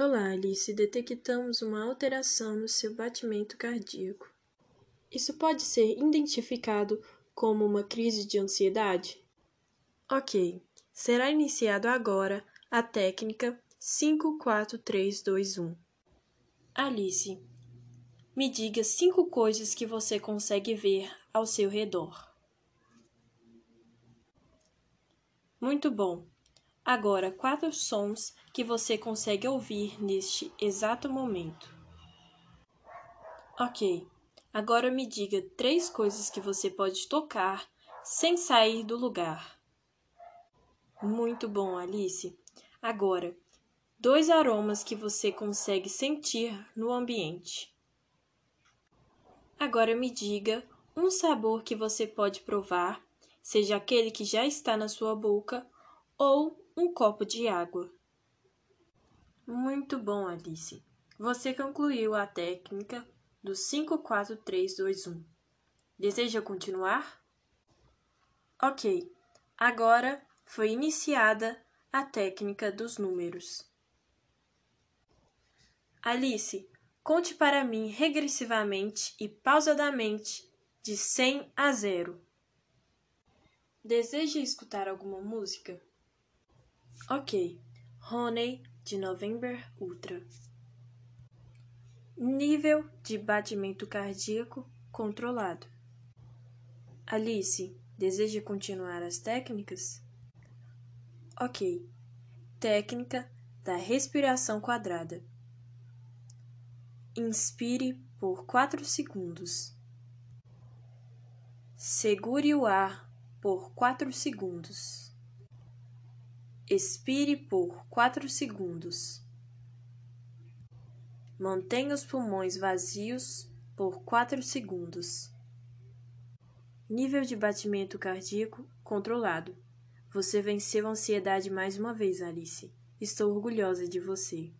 Olá, Alice. Detectamos uma alteração no seu batimento cardíaco. Isso pode ser identificado como uma crise de ansiedade? Ok. Será iniciado agora a técnica 54321. Alice, me diga cinco coisas que você consegue ver ao seu redor. Muito bom. Agora, quatro sons que você consegue ouvir neste exato momento. Ok. Agora me diga três coisas que você pode tocar sem sair do lugar. Muito bom, Alice. Agora, dois aromas que você consegue sentir no ambiente. Agora me diga um sabor que você pode provar, seja aquele que já está na sua boca ou um copo de água. Muito bom, Alice. Você concluiu a técnica do 54321. Deseja continuar? Ok. Agora foi iniciada a técnica dos números. Alice, conte para mim regressivamente e pausadamente de 100 a 0. Deseja escutar alguma música? Ok. Honey, de November Ultra. Nível de batimento cardíaco controlado. Alice, deseja continuar as técnicas? Ok. Técnica da respiração quadrada. Inspire por 4 segundos. Segure o ar por 4 segundos. Expire por 4 segundos. Mantenha os pulmões vazios por 4 segundos. Nível de batimento cardíaco controlado. Você venceu a ansiedade mais uma vez, Alice. Estou orgulhosa de você.